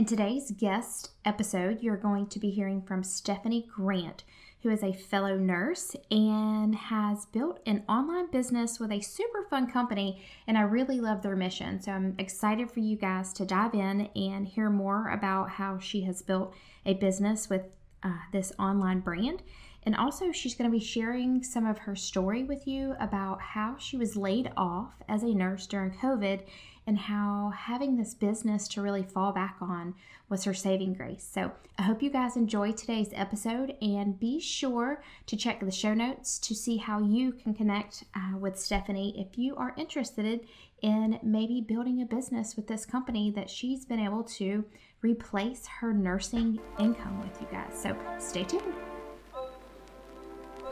In today's guest episode, you're going to be hearing from Stephanie Gant, who is a fellow nurse and has built an online business with a super fun company. And I really love their mission. So I'm excited for you guys to dive in and hear more about how she has built a business with uh, this online brand. And also, she's going to be sharing some of her story with you about how she was laid off as a nurse during COVID and how having this business to really fall back on was her saving grace. So, I hope you guys enjoy today's episode and be sure to check the show notes to see how you can connect uh, with Stephanie if you are interested in maybe building a business with this company that she's been able to replace her nursing income with you guys. So, stay tuned.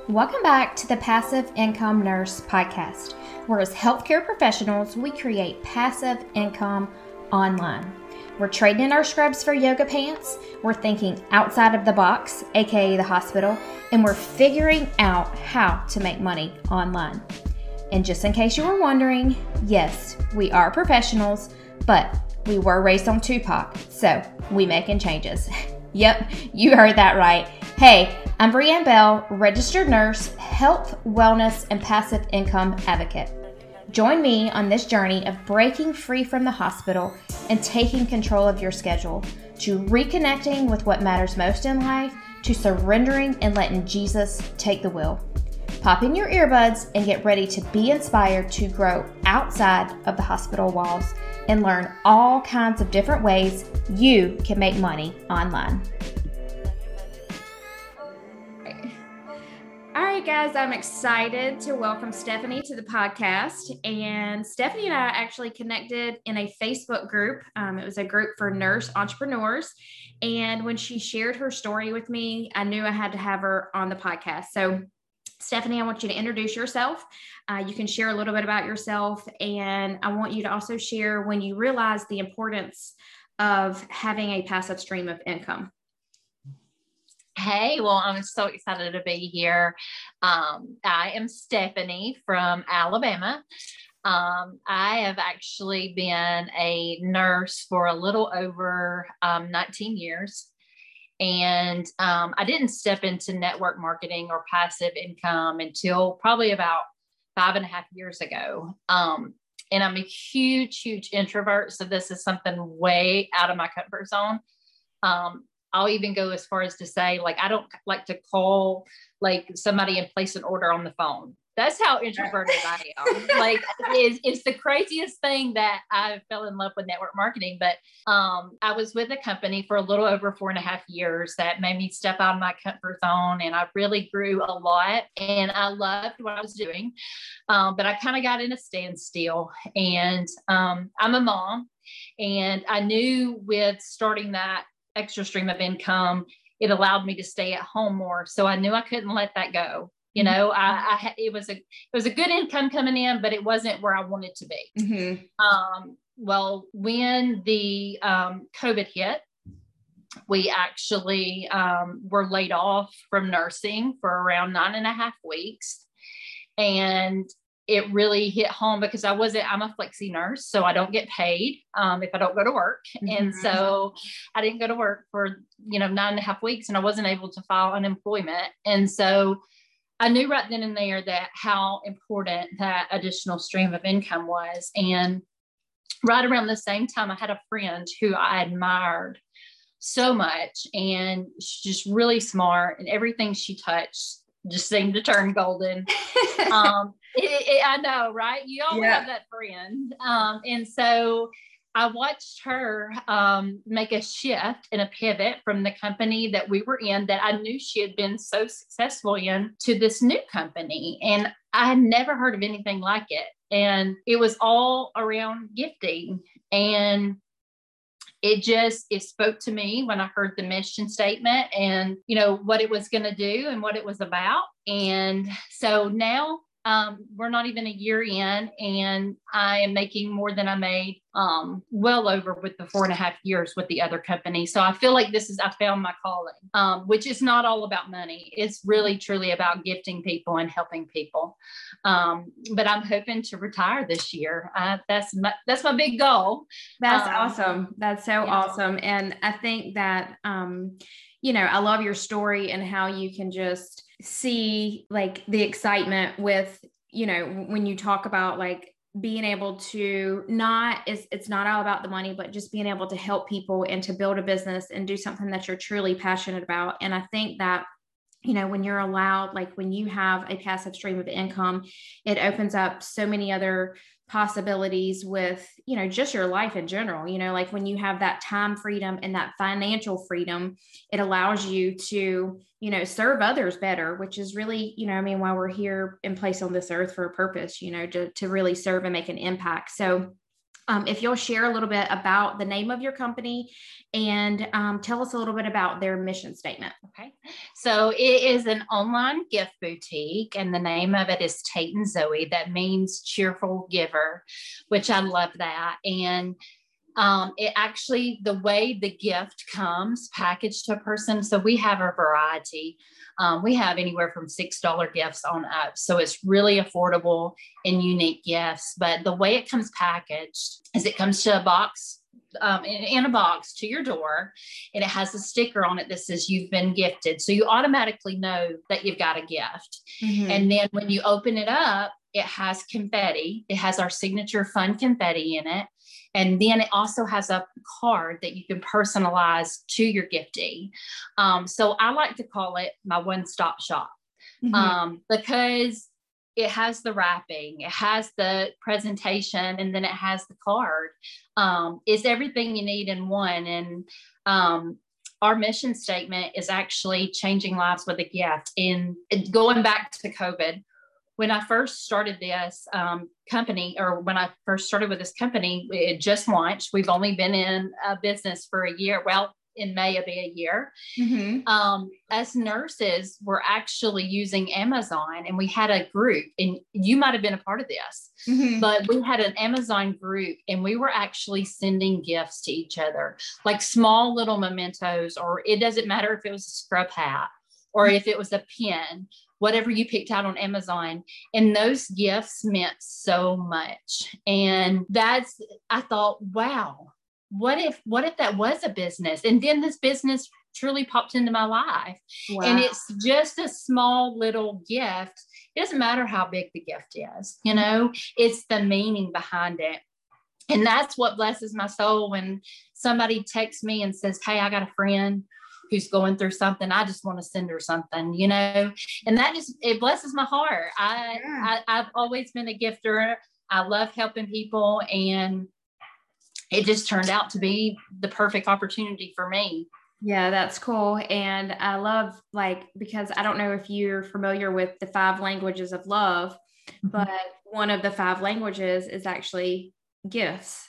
Welcome back to the Passive Income Nurse Podcast, where as healthcare professionals, we create passive income online. We're trading in our scrubs for yoga pants, we're thinking outside of the box, aka the hospital, and we're figuring out how to make money online. And just in case you were wondering, yes, we are professionals, but we were raised on Tupac, so we making changes. yep, you heard that right. Hey, I'm Brianne Bell, registered nurse, health, wellness, and passive income advocate. Join me on this journey of breaking free from the hospital and taking control of your schedule, to reconnecting with what matters most in life, to surrendering and letting Jesus take the wheel. Pop in your earbuds and get ready to be inspired to grow outside of the hospital walls and learn all kinds of different ways you can make money online. Right, guys, I'm excited to welcome Stephanie to the podcast. And Stephanie and I actually connected in a Facebook group. Um, it was a group for nurse entrepreneurs. And when she shared her story with me, I knew I had to have her on the podcast. So, Stephanie, I want you to introduce yourself. Uh, you can share a little bit about yourself. And I want you to also share when you realize the importance of having a passive stream of income. Hey, well, I'm so excited to be here. Um, I am Stephanie from Alabama. Um, I have actually been a nurse for a little over um, 19 years. And um, I didn't step into network marketing or passive income until probably about five and a half years ago. Um, and I'm a huge, huge introvert. So this is something way out of my comfort zone. Um, I'll even go as far as to say, like, I don't like to call like somebody and place an order on the phone. That's how introverted I am. Like, it's, it's the craziest thing that I fell in love with network marketing. But um, I was with a company for a little over four and a half years that made me step out of my comfort zone, and I really grew a lot. And I loved what I was doing, um, but I kind of got in a standstill. And um, I'm a mom, and I knew with starting that extra stream of income, it allowed me to stay at home more. So I knew I couldn't let that go. You mm-hmm. know, I, I, it was a it was a good income coming in, but it wasn't where I wanted to be. Mm-hmm. Um, well, when the um, COVID hit, we actually um, were laid off from nursing for around nine and a half weeks, and it really hit home because I wasn't, I'm a flexi nurse, so I don't get paid um, if I don't go to work. Mm-hmm. And so I didn't go to work for, you know, nine and a half weeks and I wasn't able to file unemployment. And so I knew right then and there that how important that additional stream of income was. And right around the same time, I had a friend who I admired so much and she's just really smart and everything she touched just seemed to turn golden. um, it, it, I know, right? You all yeah. have that friend. Um, and so I watched her um, make a shift and a pivot from the company that we were in that I knew she had been so successful in to this new company. And I had never heard of anything like it. And it was all around gifting. And it just it spoke to me when i heard the mission statement and you know what it was going to do and what it was about. And so now um, we're not even a year in and i am making more than i made um, well over with the four and a half years with the other company. So I feel like this is, I found my calling, um, which is not all about money. It's really truly about gifting people and helping people. Um, but I'm hoping to retire this year. Uh, that's my, that's my big goal. That's um, awesome. That's so yeah. awesome. And I think that, um, you know, I love your story and how you can just see like the excitement with, you know, when you talk about like being able to not is it's not all about the money but just being able to help people and to build a business and do something that you're truly passionate about. And i think that you know when you're allowed like when you have a passive stream of income it opens up so many other possibilities with you know just your life in general you know like when you have that time freedom and that financial freedom it allows you to you know serve others better which is really you know i mean while we're here in place on this earth for a purpose you know to, to really serve and make an impact. So um, if you'll share a little bit about the name of your company and um, tell us a little bit about their mission statement. Okay. So it is an online gift boutique, and the name of it is Tate and Zoey. That means cheerful giver, which I love that. And um, it actually, the way the gift comes packaged to a person, so we have a variety. Um, we have anywhere from $6 gifts on up. So it's really affordable and unique gifts. But the way it comes packaged is it comes to a box um, in, in, a box to your door and it has a sticker on it that says you've been gifted. So you automatically know that you've got a gift. Mm-hmm. And then when you open it up, it has confetti. It has our signature fun confetti in it. And then it also has a card that you can personalize to your giftee. Um, so I like to call it my one stop shop mm-hmm. um, because it has the wrapping, it has the presentation, and then it has the card. Um, it's everything you need in one. And um, our mission statement is actually changing lives with a gift. And going back to COVID, when I first started this um, company, or when I first started with this company, it just launched. We've only been in a business for a year. Well, in May of a year. Mm-hmm. Um, as nurses, we're actually using Amazon, and we had a group, and you might have been a part of this, mm-hmm. but we had an Amazon group, and we were actually sending gifts to each other, like small little mementos, or it doesn't matter if it was a scrub hat or if it was a pen whatever you picked out on Amazon. And those gifts meant so much. And that's, I thought, wow, what if, what if that was a business? And then this business truly popped into my life. Wow. And it's just a small little gift. It doesn't matter how big the gift is, you know, it's the meaning behind it. And that's what blesses my soul when somebody texts me and says, Hey, I got a friend who's going through something i just want to send her something you know and that just it blesses my heart I, yeah. I i've always been a gifter i love helping people and it just turned out to be the perfect opportunity for me yeah, that's cool. And I love like because I don't know if you're familiar with the five languages of love, mm-hmm. but one of the five languages is actually gifts.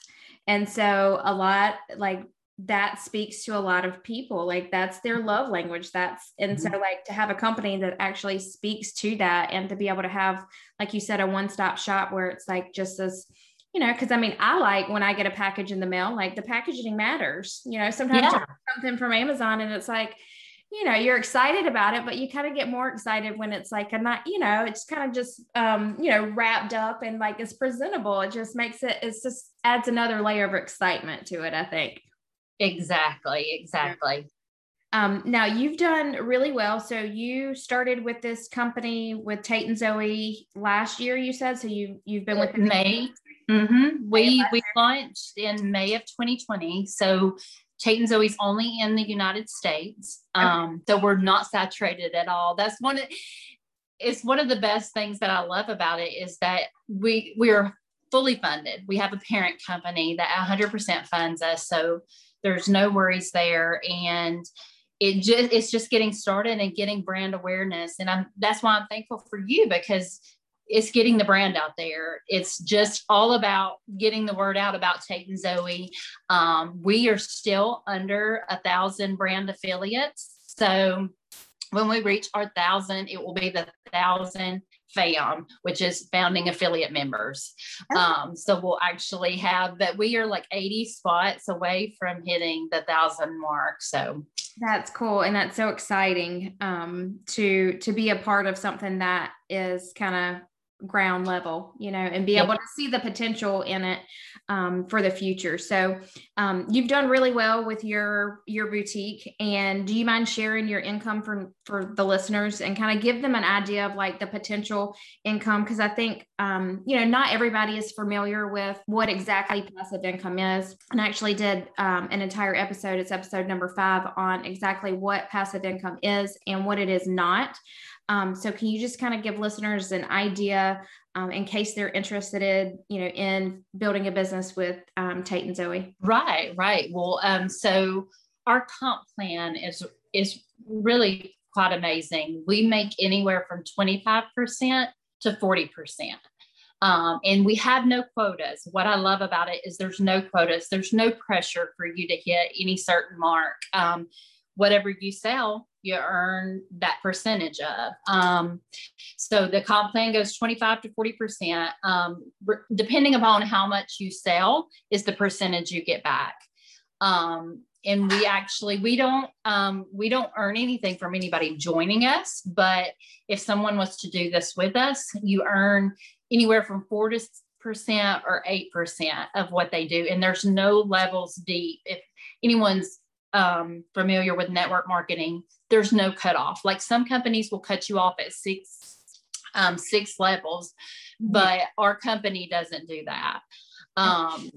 And so a lot like that speaks to a lot of people like that's their love language that's and mm-hmm. so like to have a company that actually speaks to that and to be able to have like you said a one-stop shop where it's like just as you know because i mean i like when i get a package in the mail like the packaging matters you know sometimes yeah. something from amazon and it's like you know you're excited about it but you kind of get more excited when it's like a not you know it's kind of just um you know wrapped up and like it's presentable it just makes it it's just adds another layer of excitement to it i think Exactly, exactly. Um, now you've done really well. So you started with this company with Tate and Zoey last year. You said so. You you've been with May. Mm-hmm. We we launched in May of 2020. So Tate and Zoey's only in the United States. Um, so we're not saturated at all. That's one of it's one of the best things that I love about it is that we we are fully funded. We have a parent company that 100% funds us. So there's no worries there. And it just it's just getting started and getting brand awareness. And I'm that's why I'm thankful for you because it's getting the brand out there. It's just all about getting the word out about Tate and Zoey. Um, we are still under a thousand brand affiliates. So when we reach our thousand, it will be the thousand FAM, which is founding affiliate members. Um, so we'll actually have that we are like 80 spots away from hitting the thousand mark. So that's cool. And that's so exciting um, to to be a part of something that is kind of ground level, you know, and be able to see the potential in it um, for the future. So um, you've done really well with your your boutique. And do you mind sharing your income for for the listeners and kind of give them an idea of like the potential income? Because I think um, you know not everybody is familiar with what exactly passive income is. And I actually did um, an entire episode. It's episode number five on exactly what passive income is and what it is not. Um, so can you just kind of give listeners an idea um, in case they're interested in, you know, in building a business with um, Tate and Zoey? Right, right. Well, um, so our comp plan is is really quite amazing. We make anywhere from 25% to 40%. Um, and we have no quotas. What I love about it is there's no quotas. There's no pressure for you to hit any certain mark. Um, whatever you sell, you earn that percentage of. Um, so the comp plan goes 25 to 40%. Um, depending upon how much you sell, is the percentage you get back. Um, and we actually we don't um, we don't earn anything from anybody joining us but if someone was to do this with us you earn anywhere from four to percent or eight percent of what they do and there's no levels deep if anyone's um, familiar with network marketing, there's no cutoff. Like some companies will cut you off at six um, six levels, mm-hmm. but our company doesn't do that. Um,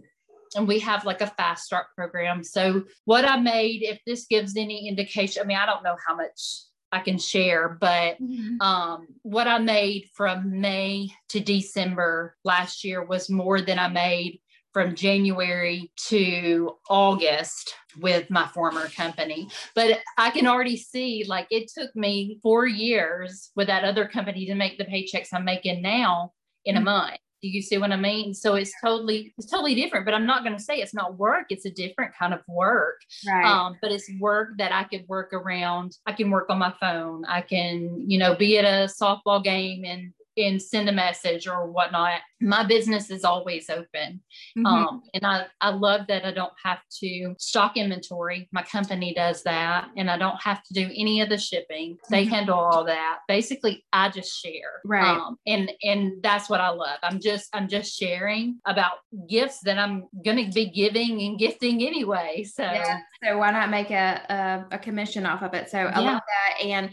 and we have like a fast start program. So what I made, if this gives any indication, I mean, I don't know how much I can share, but mm-hmm. um, what I made from May to December last year was more than I made from January to August with my former company. But I can already see like it took me four years with that other company to make the paychecks I'm making now in mm-hmm. a month. Do you see what I mean? So it's totally it's totally different. But I'm not going to say it's not work. It's a different kind of work. Right. Um, but it's work that I could work around. I can work on my phone. I can you know be at a softball game and and send a message or whatnot. My business is always open. Mm-hmm. Um, and I, I love that I don't have to stock inventory. My company does that. And I don't have to do any of the shipping. They mm-hmm. handle all that. Basically, I just share. Right. Um, and and that's what I love. I'm just I'm just sharing about gifts that I'm gonna be giving and gifting anyway. So yeah. so why not make a, a, a commission off of it? So I yeah. love that. And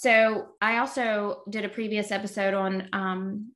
so I also did a previous episode on um,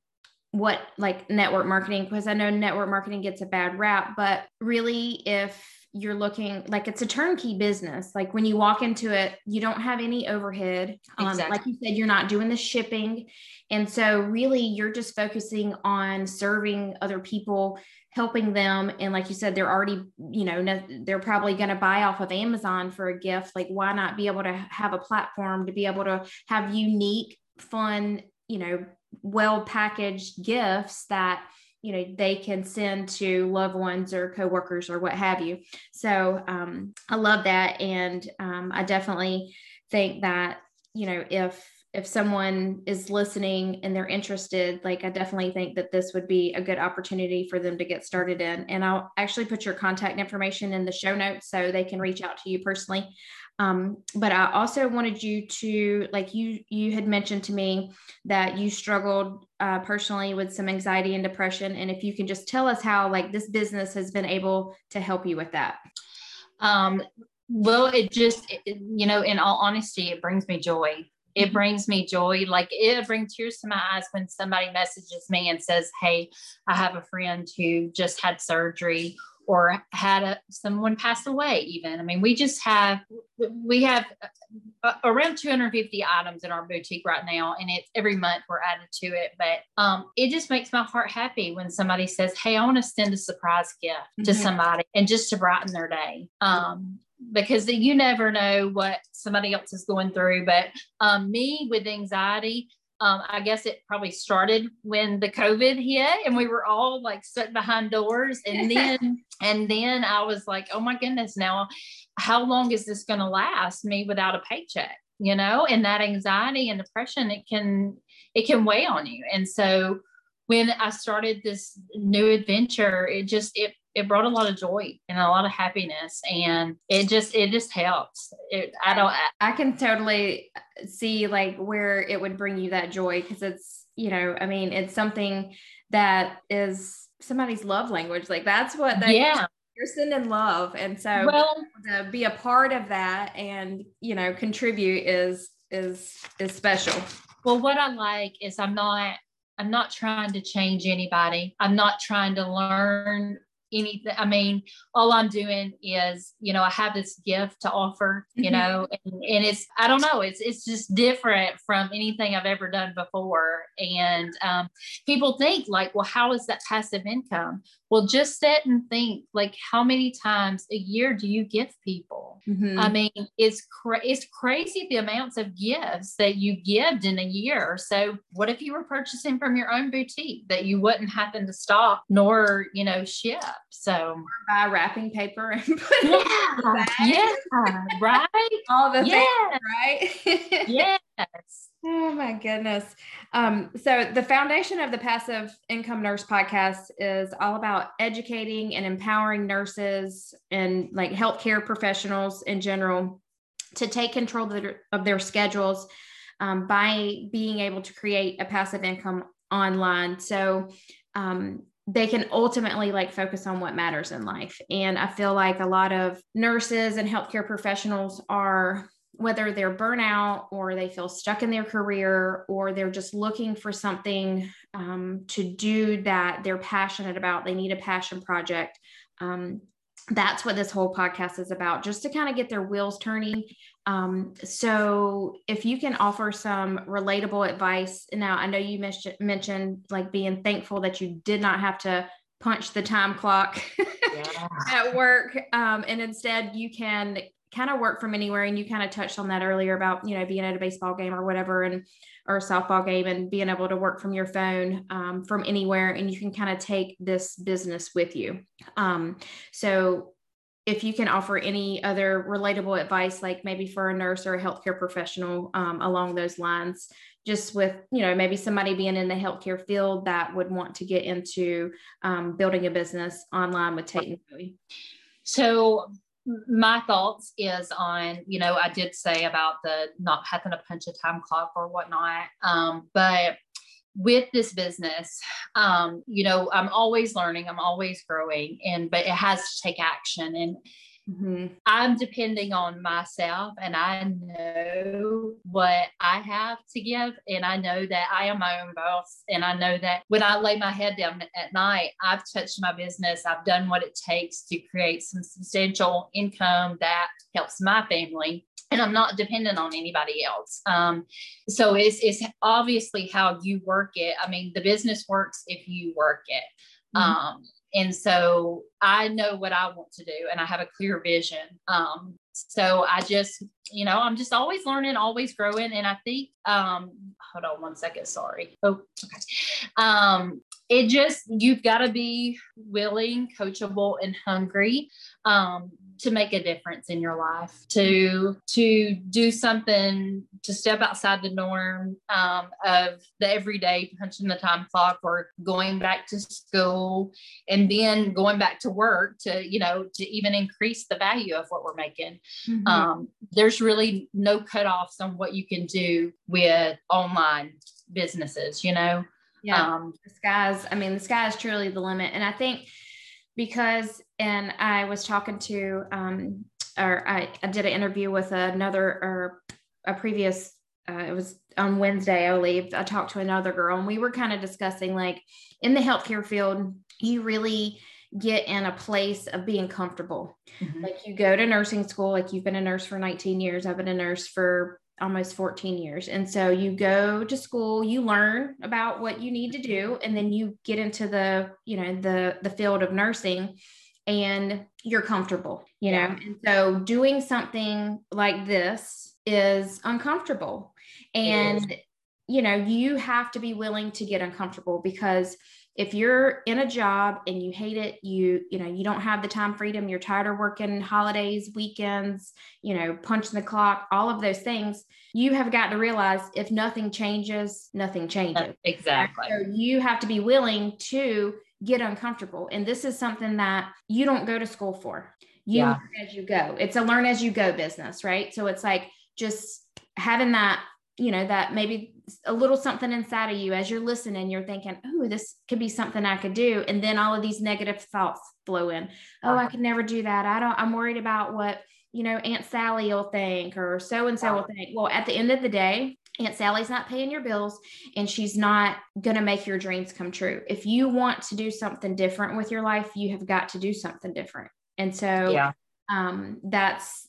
what like network marketing because I know network marketing gets a bad rap, but really if you're looking like it's a turnkey business. Like when you walk into it, you don't have any overhead. Um, exactly. Like you said, you're not doing the shipping. And so, really, you're just focusing on serving other people helping them and like you said they're already you know they're probably going to buy off of amazon for a gift like why not be able to have a platform to be able to have unique fun you know well packaged gifts that you know they can send to loved ones or coworkers or what have you. So um, i love that and um, i definitely think that you know if if someone is listening and they're interested, like I definitely think that this would be a good opportunity for them to get started in. And I'll actually put your contact information in the show notes so they can reach out to you personally. Um, but I also wanted you to, like you, you had mentioned to me that you struggled uh, personally with some anxiety and depression. And if you can just tell us how, like, this business has been able to help you with that. Um, well, it just, it, you know, in all honesty, it brings me joy it mm-hmm. brings me joy. Like it brings tears to my eyes when somebody messages me and says, Hey, I have a friend who just had surgery or had a, someone pass away even i mean we just have we have uh, around 250 items in our boutique right now and it's every month we're added to it but um, it just makes my heart happy when somebody says hey i want to send a surprise gift mm-hmm. to somebody and just to brighten their day um, because you never know what somebody else is going through. But um, me with anxiety, um, I guess it probably started when the COVID hit and we were all like stuck behind doors. And then, and then I was like, oh my goodness, now how long is this going to last me without a paycheck? you know, and that anxiety and depression, it can, it can weigh on you. And so when I started this new adventure, it just, it, it brought a lot of joy and a lot of happiness and it just it just helps. It, i don't I, I can totally see like where it would bring you that joy because it's you know i mean it's something that is somebody's love language like that's what they yeah. you're sending love and so well, to be a part of that and you know contribute is is is special. Well what i like is i'm not i'm not trying to change anybody. I'm not trying to learn anything. I mean, all I'm doing is, you know, I have this gift to offer, you mm-hmm. know, and, and, it's, I don't know, it's, it's just different from anything I've ever done before. And um, people think like, well, how is that passive income? Well, just sit and think like, how many times a year do you give people? Mm-hmm. I mean, it's cra- it's crazy the amounts of gifts that you give in a year. So, what if you were purchasing from your own boutique that you wouldn't happen to stock nor you know ship? So, or buy wrapping paper and put yeah, yeah, right, all the yeah. things, right? yes. Oh my goodness. Um, so, the foundation of the Passive Income Nurse podcast is all about educating and empowering nurses and like healthcare professionals in general to take control of their, of their schedules um, by being able to create a passive income online. So, um, they can ultimately like focus on what matters in life. And I feel like a lot of nurses and healthcare professionals are whether they're burnout or they feel stuck in their career or they're just looking for something um, to do that they're passionate about, they need a passion project. Um, that's what this whole podcast is about, just to kind of get their wheels turning. Um, so, if you can offer some relatable advice, now I know you mentioned, mentioned like being thankful that you did not have to punch the time clock yeah. at work, um, and instead you can kind of work from anywhere and you kind of touched on that earlier about you know being at a baseball game or whatever and or a softball game and being able to work from your phone um, from anywhere and you can kind of take this business with you. Um, so if you can offer any other relatable advice like maybe for a nurse or a healthcare professional um, along those lines just with you know maybe somebody being in the healthcare field that would want to get into um, building a business online with Tate and Zoey my thoughts is on you know i did say about the not having to punch a time clock or whatnot um, but with this business um, you know i'm always learning i'm always growing and but it has to take action and Mm-hmm. I'm depending on myself and I know what I have to give. And I know that I am my own boss. And I know that when I lay my head down at night, I've touched my business. I've done what it takes to create some substantial income that helps my family. And I'm not dependent on anybody else. Um, so it's, it's obviously how you work it. I mean, the business works if you work it. Mm-hmm. Um, and so I know what I want to do and I have a clear vision. Um, so I just, you know, I'm just always learning, always growing. And I think, um, hold on one second. Sorry. Oh, okay. Um, it just, you've got to be willing, coachable, and hungry. Um, to make a difference in your life to to do something to step outside the norm um, of the everyday punching the time clock or going back to school and then going back to work to you know to even increase the value of what we're making. Mm-hmm. um, there's really no cutoffs on what you can do with online businesses you know? Yeah. Um, the sky's i mean the sky is truly the limit. And i think because and I was talking to um, or I, I did an interview with another or a previous uh, it was on Wednesday, I believe. I talked to another girl and we were kind of discussing like in the healthcare field, you really get in a place of being comfortable. Mm-hmm. Like you go to nursing school, like you've been a nurse for 19 years. I've been a nurse for almost 14 years. And so you go to school, you learn about what you need to do, mm-hmm. and then you get into the, you know, the the field of nursing and you're comfortable, you know. And so doing something like this is uncomfortable. And you know, you have to be willing to get uncomfortable because if you're in a job and you hate it you you know you don't have the time freedom you're tired of working holidays weekends you know punching the clock all of those things you have got to realize if nothing changes nothing changes. Exactly. So you have to be willing to get uncomfortable. And this is something that you don't go to school for. You yeah. learn as you go. It's a learn as you go business right? So it's like just having that you know that maybe a little something inside of you as you're listening you're thinking oh this could be something i could do and then all of these negative thoughts flow in. Oh i could never do that. I don't i'm worried about what you know aunt sally will think or so and so will think. Well at the end of the day aunt sally's not paying your bills and she's not going to make your dreams come true. If you want to do something different with your life you have got to do something different. And so yeah. um, that's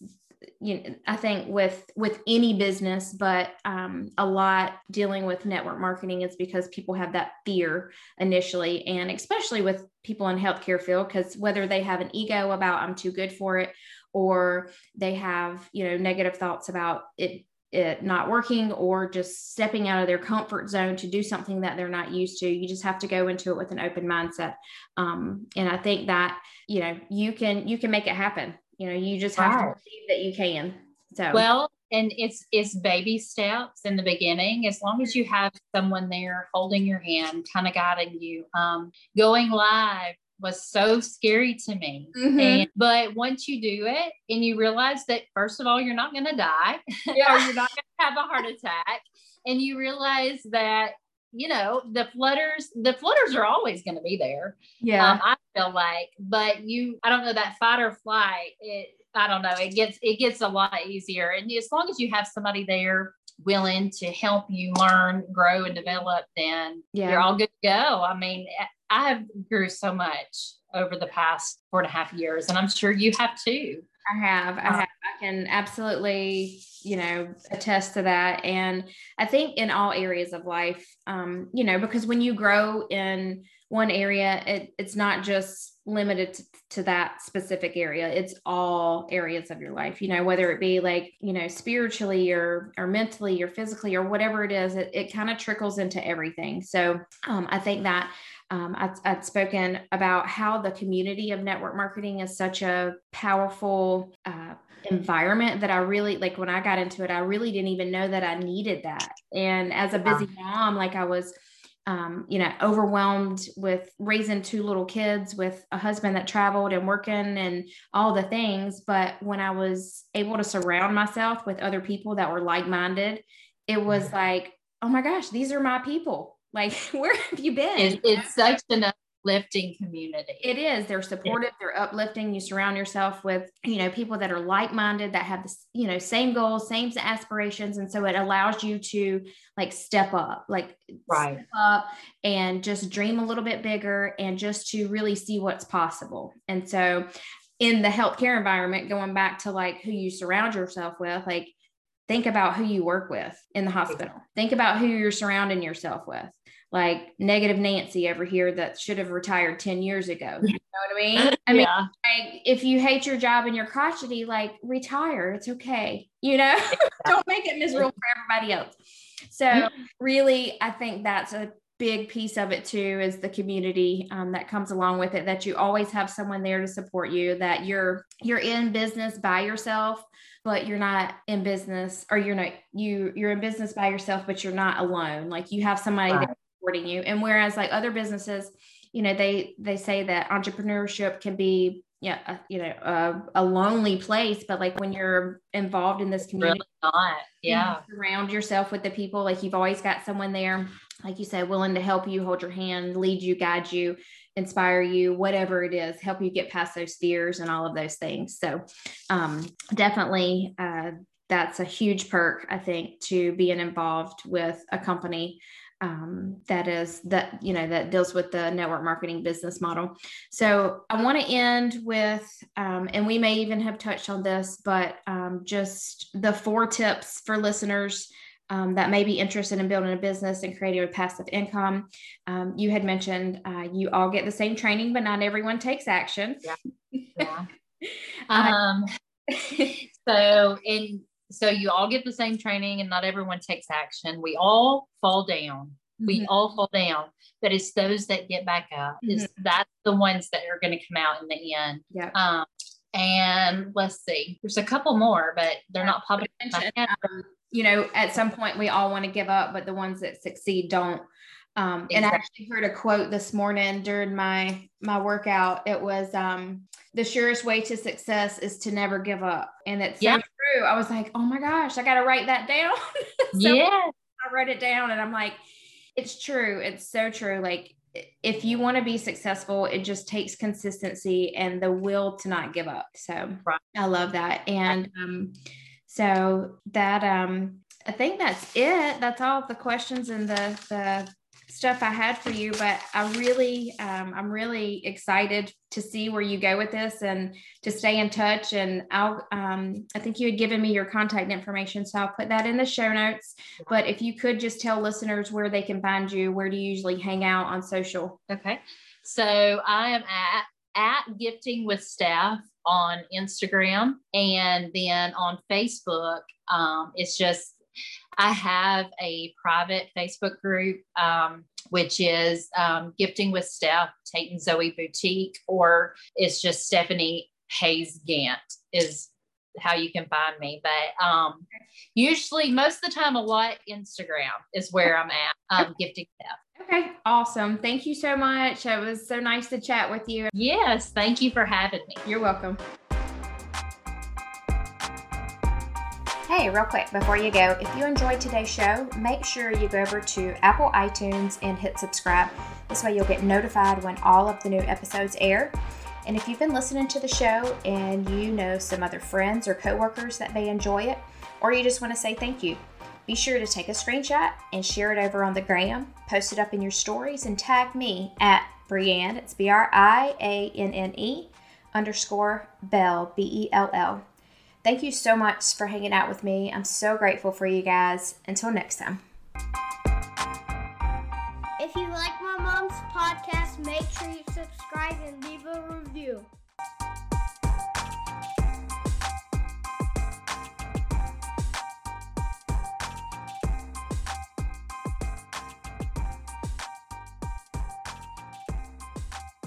you know, I think with with any business, but um, a lot dealing with network marketing is because people have that fear initially, and especially with people in healthcare field, because whether they have an ego about I'm too good for it, or they have you know negative thoughts about it it not working or just stepping out of their comfort zone to do something that they're not used to you just have to go into it with an open mindset. Um, and i think that you know you can you can make it happen you know you just have to believe that you can so. Well and it's it's baby steps in the beginning. As long as you have someone there holding your hand kind of guiding you um, going live was so scary to me. Mm-hmm. and but once you do it and you realize that first of all you're not going to die. Yeah. or you're not going to have a heart attack. And you realize that you know the flutters the flutters are always going to be there. Yeah. Um, i feel like but you i don't know that fight or flight it i don't know it gets it gets a lot easier. And as long as you have somebody there willing to help you learn grow and develop then yeah. you're all good to go. I mean i have grew so much over the past four and a half years and i'm sure you have too I have. I have. I can absolutely, you know, attest to that. And I think in all areas of life, um, you know, because when you grow in one area, it, it's not just limited to, to, that specific area. It's all areas of your life, you know, whether it be like, you know, spiritually or or mentally or physically or whatever it is, it, it kind of trickles into everything. So um, I think that um, I'd, I'd, spoken about how the community of network marketing is such a powerful uh, environment that I really like when I got into it, I really didn't even know that I needed that. And as a busy mom, like I was, um, you know, overwhelmed with raising two little kids with a husband that traveled and working and all the things. But when I was able to surround myself with other people that were like minded, it was mm-hmm. like, oh my gosh, these are my people like, where have you been? It's, it's such an uplifting community. It is. They're supportive, yeah. they're uplifting. You surround yourself with, you know, people that are like-minded, that have the, you know, same goals, same aspirations. And so it allows you to like step up, like right. step up and just dream a little bit bigger and just to really see what's possible. And so in the healthcare environment, going back to like who you surround yourself with, like think about who you work with in the hospital. Think about who you're surrounding yourself with. Like negative Nancy over here that should have retired 10 years ago. You know what I mean? I mean, yeah. like, if you hate your job and you're crotchety, like retire. It's okay. You know, don't make it miserable for everybody else. So, really, I think that's a big piece of it too is the community um, that comes along with it that you always have someone there to support you that you're you're in business by yourself but you're not in business or you're not you you're in business by yourself but you're not alone like you have somebody right. Supporting you. And whereas like other businesses you know they they say that entrepreneurship can be yeah a, you know a, a, lonely place but like when you're involved in this community really not. yeah. you surround yourself with the people like you've always got someone there like you said willing to help you hold your hand lead you guide you inspire you whatever it is help you get past those fears and all of those things. So um, definitely uh, that's a huge perk i think to being involved with a company um, that is that you know that deals with the network marketing business model. So i want to end with um, and we may even have touched on this but um, just the four tips for listeners um, that may be interested in building a business and creating a passive income. Um, you had mentioned uh, you all get the same training but not everyone takes action. Yeah, yeah. um, so in so you all get the same training and not everyone takes action. We all fall down. Mm-hmm. We all fall down, but it's those that get back up. Mm-hmm. Is that's the ones that are going to come out in the end. Yeah. Um, and let's see, there's a couple more, but they're not public. Um, you know, at some point we all want to give up, but the ones that succeed don't. Um, exactly. And I actually heard a quote this morning during my my workout. It was um, the surest way to success is to never give up, and it's so true. I was like, oh my gosh, I got to write that down. so yeah, I wrote it down, and I'm like, it's true. It's so true. Like if you want to be successful, it just takes consistency and the will to not give up. So right. I love that. And um, so that um, I think that's it. That's all the questions and the the stuff I had for you, but I really, um, I'm really excited to see where you go with this and to stay in touch. And I'll, um, I think you had given me your contact information, so I'll put that in the show notes. But if you could just tell listeners where they can find you, where do you usually hang out on social? Okay. So I am at, at Gifting with Steph on Instagram. And then on Facebook, um, it's just I have a private Facebook group, um, which is um, Gifting with Steph, Tate and Zoey Boutique, or it's just Stephanie Hayes Gant is how you can find me. But um, usually, most of the time, a lot Instagram is where I'm at, um, Gifting Steph. Okay, awesome. Thank you so much. It was so nice to chat with you. Yes, thank you for having me. You're welcome. Hey, real quick before you go, if you enjoyed today's show, make sure you go over to Apple iTunes and hit subscribe. This way, you'll get notified when all of the new episodes air. And if you've been listening to the show and you know some other friends or coworkers that may enjoy it, or you just want to say thank you, be sure to take a screenshot and share it over on the gram, post it up in your stories, and tag me at Brianne, it's B R I A N N E underscore Bell, B E L L. Thank you so much for hanging out with me. I'm so grateful for you guys. Until next time. If you like my mom's podcast, make sure you subscribe and leave a